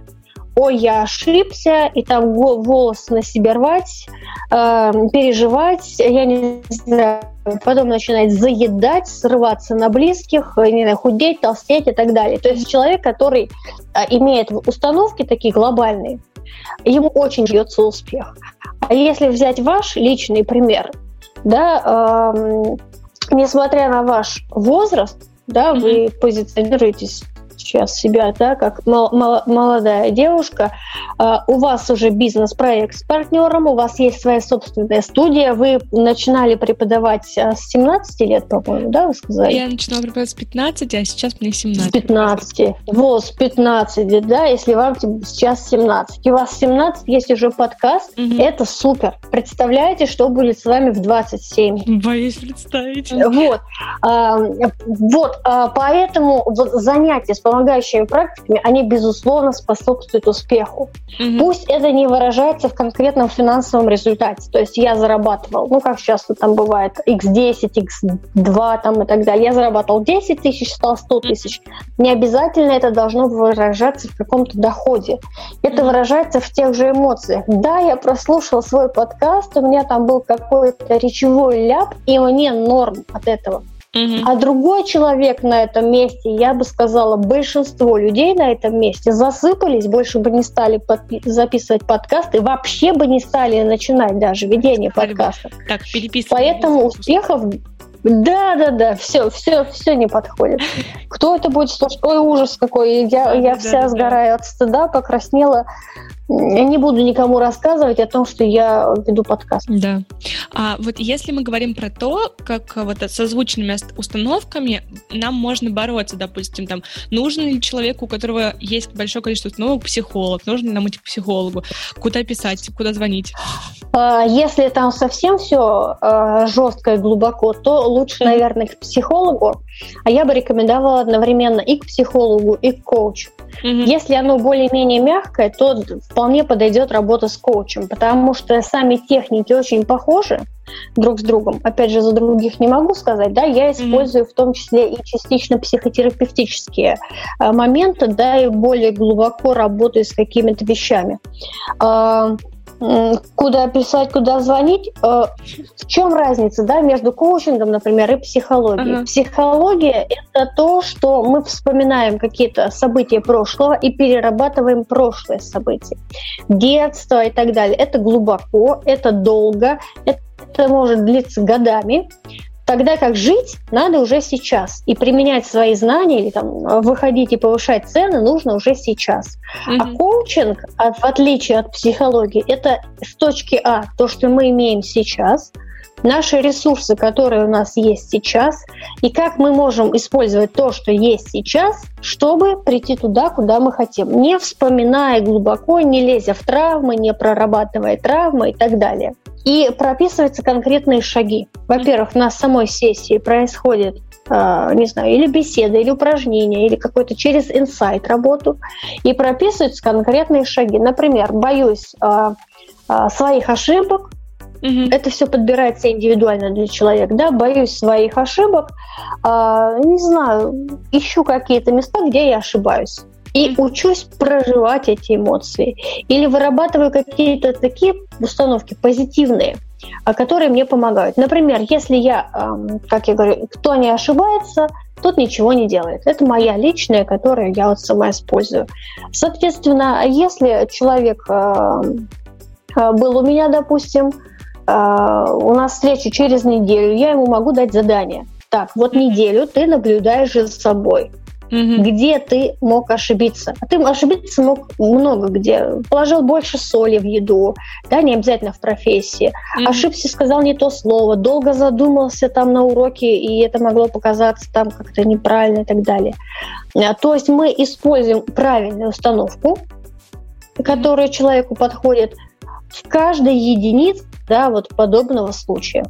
ой, я ошибся, и там волос на себе рвать, э, переживать, я не знаю, потом начинает заедать, срываться на близких, э, не знаю, худеть, толстеть и так далее. То есть человек, который э, имеет установки такие глобальные, ему очень бьется успех. А если взять ваш личный пример, да, э, несмотря на ваш возраст, да, вы позиционируетесь сейчас себя, да, как молодая девушка, а, у вас уже бизнес-проект с партнером, у вас есть своя собственная студия, вы начинали преподавать а, с 17 лет, по-моему, да, вы сказали? Я начинала преподавать с 15, а сейчас мне 17. С 15. Вот, с 15, да, если вам сейчас 17. И у вас 17 есть уже подкаст, угу. это супер. Представляете, что будет с вами в 27? Боюсь представить. Вот. А, вот, поэтому занятия с помогающими практиками, они, безусловно, способствуют успеху. Угу. Пусть это не выражается в конкретном финансовом результате. То есть я зарабатывал, ну, как часто там бывает, x10, x2 там и так далее. Я зарабатывал 10 тысяч, стал 100 тысяч. Не обязательно это должно выражаться в каком-то доходе. Это выражается в тех же эмоциях. Да, я прослушал свой подкаст, у меня там был какой-то речевой ляп, и мне норм от этого. Угу. А другой человек на этом месте, я бы сказала, большинство людей на этом месте засыпались, больше бы не стали подпи- записывать подкасты, вообще бы не стали начинать даже ведение подкастов. Так, Поэтому успехов да, да, да, все, все, все не подходит. Кто это будет слушать? Ой, ужас какой! Я, я вся сгораю от стыда, покраснела. Я не буду никому рассказывать о том, что я веду подкаст. Да. А вот если мы говорим про то, как вот со звучными установками нам можно бороться, допустим, там, нужен ли человеку, у которого есть большое количество установок, психолог, нужно ли нам идти к психологу, куда писать, куда звонить? А, если там совсем все а, жестко и глубоко, то лучше, наверное, к психологу, а я бы рекомендовала одновременно и к психологу, и к коучу. Mm-hmm. Если оно более-менее мягкое, то вполне подойдет работа с коучем, потому что сами техники очень похожи друг с другом. Опять же, за других не могу сказать, да, я использую mm-hmm. в том числе и частично психотерапевтические э, моменты, да, и более глубоко работаю с какими-то вещами. Э, куда писать, куда звонить. Э, в чем разница да, между коучингом, например, и психологией? Ага. Психология – это то, что мы вспоминаем какие-то события прошлого и перерабатываем прошлые события. Детство и так далее. Это глубоко, это долго, это может длиться годами. Тогда как жить надо уже сейчас. И применять свои знания или там выходить и повышать цены нужно уже сейчас. Mm-hmm. А коучинг, в отличие от психологии, это с точки А, то, что мы имеем сейчас, наши ресурсы, которые у нас есть сейчас, и как мы можем использовать то, что есть сейчас, чтобы прийти туда, куда мы хотим, не вспоминая глубоко, не лезя в травмы, не прорабатывая травмы и так далее. И прописываются конкретные шаги. Во-первых, на самой сессии происходит Uh, не знаю, или беседа, или упражнение, или какой-то через инсайт работу, и прописываются конкретные шаги. Например, боюсь uh, uh, своих ошибок, Угу. Это все подбирается индивидуально для человека. Да, боюсь своих ошибок, не знаю, ищу какие-то места, где я ошибаюсь и учусь проживать эти эмоции. Или вырабатываю какие-то такие установки позитивные, а, которые мне помогают. Например, если я, как я говорю, кто не ошибается, тот ничего не делает. Это моя личная, которую я вот сама использую. Соответственно, если человек а, был у меня, допустим, а, у нас встреча через неделю, я ему могу дать задание. Так, вот неделю ты наблюдаешь за собой угу. где ты мог ошибиться. А ты ошибиться мог много где. Положил больше соли в еду, да, не обязательно в профессии. Угу. Ошибся, сказал не то слово, долго задумался там на уроке, и это могло показаться там как-то неправильно и так далее. А, то есть мы используем правильную установку, которая человеку подходит, в каждой единице да, вот подобного случая.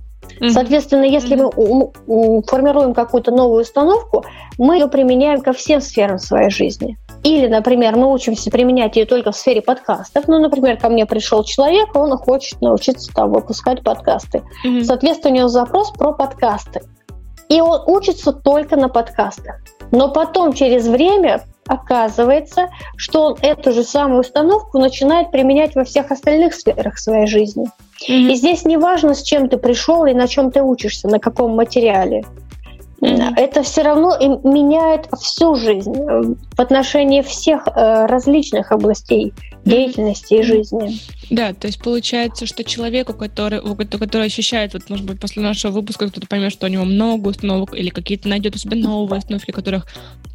Соответственно, если мы формируем какую-то новую установку, мы ее применяем ко всем сферам своей жизни. Или, например, мы учимся применять ее только в сфере подкастов. Ну, например, ко мне пришел человек, он хочет научиться там выпускать подкасты. Mm-hmm. Соответственно, у него запрос про подкасты. И он учится только на подкастах. Но потом, через время, оказывается, что он эту же самую установку начинает применять во всех остальных сферах своей жизни. Mm-hmm. И здесь не важно, с чем ты пришел и на чем ты учишься, на каком материале. Mm-hmm. Это все равно меняет всю жизнь э, в отношении всех э, различных областей деятельности и жизни. Да, то есть получается, что человеку, который, который ощущает, вот, может быть, после нашего выпуска кто-то поймет, что у него много установок или какие-то найдет у себя новые установки, которых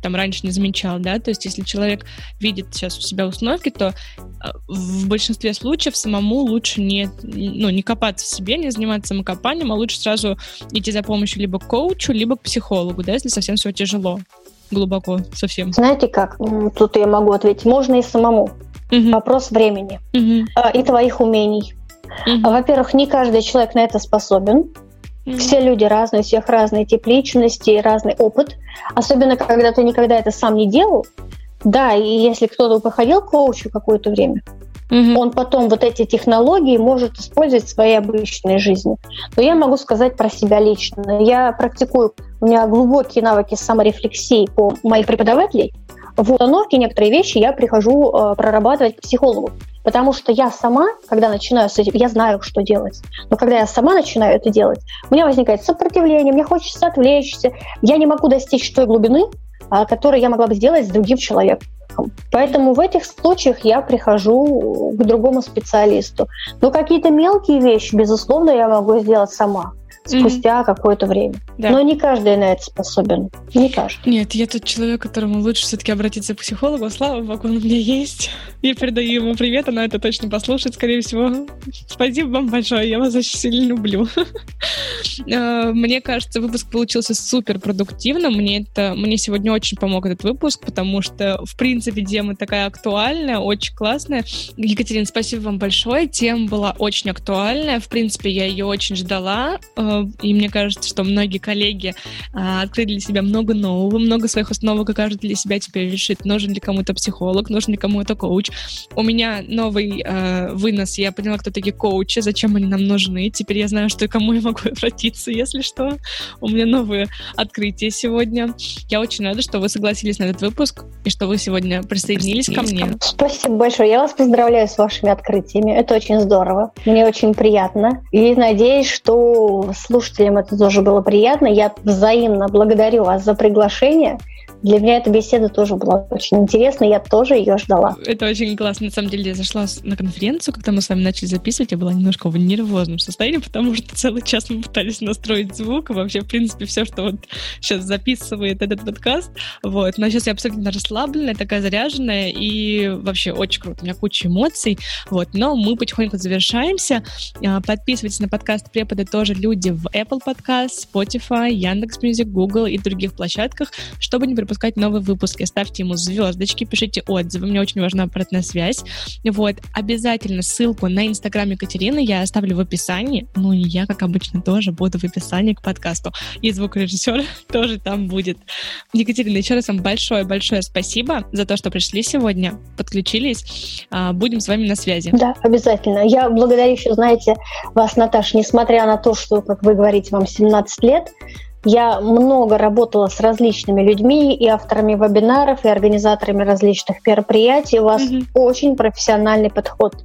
там раньше не замечал, да, то есть если человек видит сейчас у себя установки, то э, в большинстве случаев самому лучше не, ну, не копаться в себе, не заниматься самокопанием, а лучше сразу идти за помощью либо к коучу, либо к психологу, да, если совсем все тяжело глубоко совсем. Знаете как? Тут я могу ответить. Можно и самому. Угу. Вопрос времени угу. и твоих умений. Угу. Во-первых, не каждый человек на это способен. Mm-hmm. Все люди разные, у всех разный тип личности, разный опыт. Особенно, когда ты никогда это сам не делал. Да, и если кто-то проходил коучу какое-то время, mm-hmm. он потом вот эти технологии может использовать в своей обычной жизни. Но я могу сказать про себя лично. Я практикую, у меня глубокие навыки саморефлексии по моих преподавателей – в установке некоторые вещи я прихожу э, прорабатывать к психологу. Потому что я сама, когда начинаю с этим, я знаю, что делать. Но когда я сама начинаю это делать, у меня возникает сопротивление, мне хочется отвлечься, я не могу достичь той глубины, а, которую я могла бы сделать с другим человеком. Поэтому в этих случаях я прихожу к другому специалисту. Но какие-то мелкие вещи, безусловно, я могу сделать сама спустя mm-hmm. какое-то время. Да. Но не каждый на это способен. Не каждый. Нет, я тот человек, которому лучше все-таки обратиться к психологу. Слава богу, он у меня есть. Я передаю ему привет, она это точно послушает, скорее всего. Спасибо вам большое, я вас очень сильно люблю. А, мне кажется, выпуск получился супер продуктивным. Мне это, мне сегодня очень помог этот выпуск, потому что, в принципе, тема такая актуальная, очень классная. Екатерина, спасибо вам большое. Тема была очень актуальная. В принципе, я ее очень ждала и мне кажется, что многие коллеги а, открыли для себя много нового, много своих установок, и каждый для себя теперь решит, нужен ли кому-то психолог, нужен ли кому-то коуч. У меня новый а, вынос, я поняла, кто такие коучи, зачем они нам нужны. Теперь я знаю, что и кому я могу [laughs] обратиться, если что. У меня новые открытия сегодня. Я очень рада, что вы согласились на этот выпуск и что вы сегодня присоединились ко мне. Спасибо большое. Я вас поздравляю с вашими открытиями. Это очень здорово. Мне очень приятно. И надеюсь, что слушателям это тоже было приятно. Я взаимно благодарю вас за приглашение. Для меня эта беседа тоже была очень интересна, я тоже ее ждала. Это очень классно. На самом деле, я зашла на конференцию, когда мы с вами начали записывать, я была немножко в нервозном состоянии, [laughs] потому что целый час мы пытались настроить звук, и вообще, в принципе, все, что вот сейчас записывает этот подкаст. Вот. Но сейчас я абсолютно расслабленная, такая заряженная, и вообще очень круто. У меня куча эмоций. Вот. Но мы потихоньку завершаемся. А, подписывайтесь на подкаст преподы тоже люди в Apple Podcast, Spotify, Яндекс.Music, Google и других площадках, чтобы не пропускать выпускать новые выпуски. Ставьте ему звездочки, пишите отзывы. Мне очень важна обратная связь. Вот. Обязательно ссылку на Инстаграм Екатерины я оставлю в описании. Ну и я, как обычно, тоже буду в описании к подкасту. И звукорежиссер [laughs] тоже там будет. Екатерина, еще раз вам большое-большое спасибо за то, что пришли сегодня, подключились. А, будем с вами на связи. Да, обязательно. Я благодарю еще, знаете, вас, Наташа, несмотря на то, что, как вы говорите, вам 17 лет, я много работала с различными людьми и авторами вебинаров, и организаторами различных мероприятий. У вас mm-hmm. очень профессиональный подход.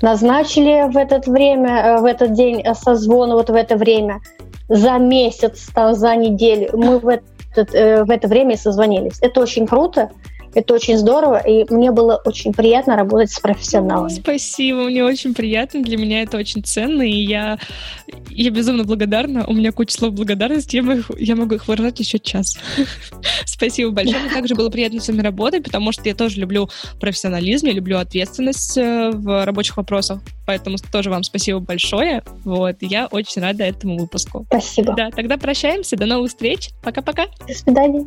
Назначили в это время, э, в этот день созвон, вот в это время, за месяц, там, за неделю. Мы в, этот, э, в это время созвонились. Это очень круто. Это очень здорово, и мне было очень приятно работать с профессионалами. Спасибо, мне очень приятно, для меня это очень ценно, и я, я безумно благодарна. У меня куча слов благодарности, я могу, я могу их выражать еще час. [laughs] Спасибо большое. Мне также было приятно с вами работать, потому что я тоже люблю профессионализм, я люблю ответственность э, в рабочих вопросах, поэтому тоже вам спасибо большое. Вот, я очень рада этому выпуску. Спасибо. Да, тогда прощаемся, до новых встреч, пока-пока. До свидания.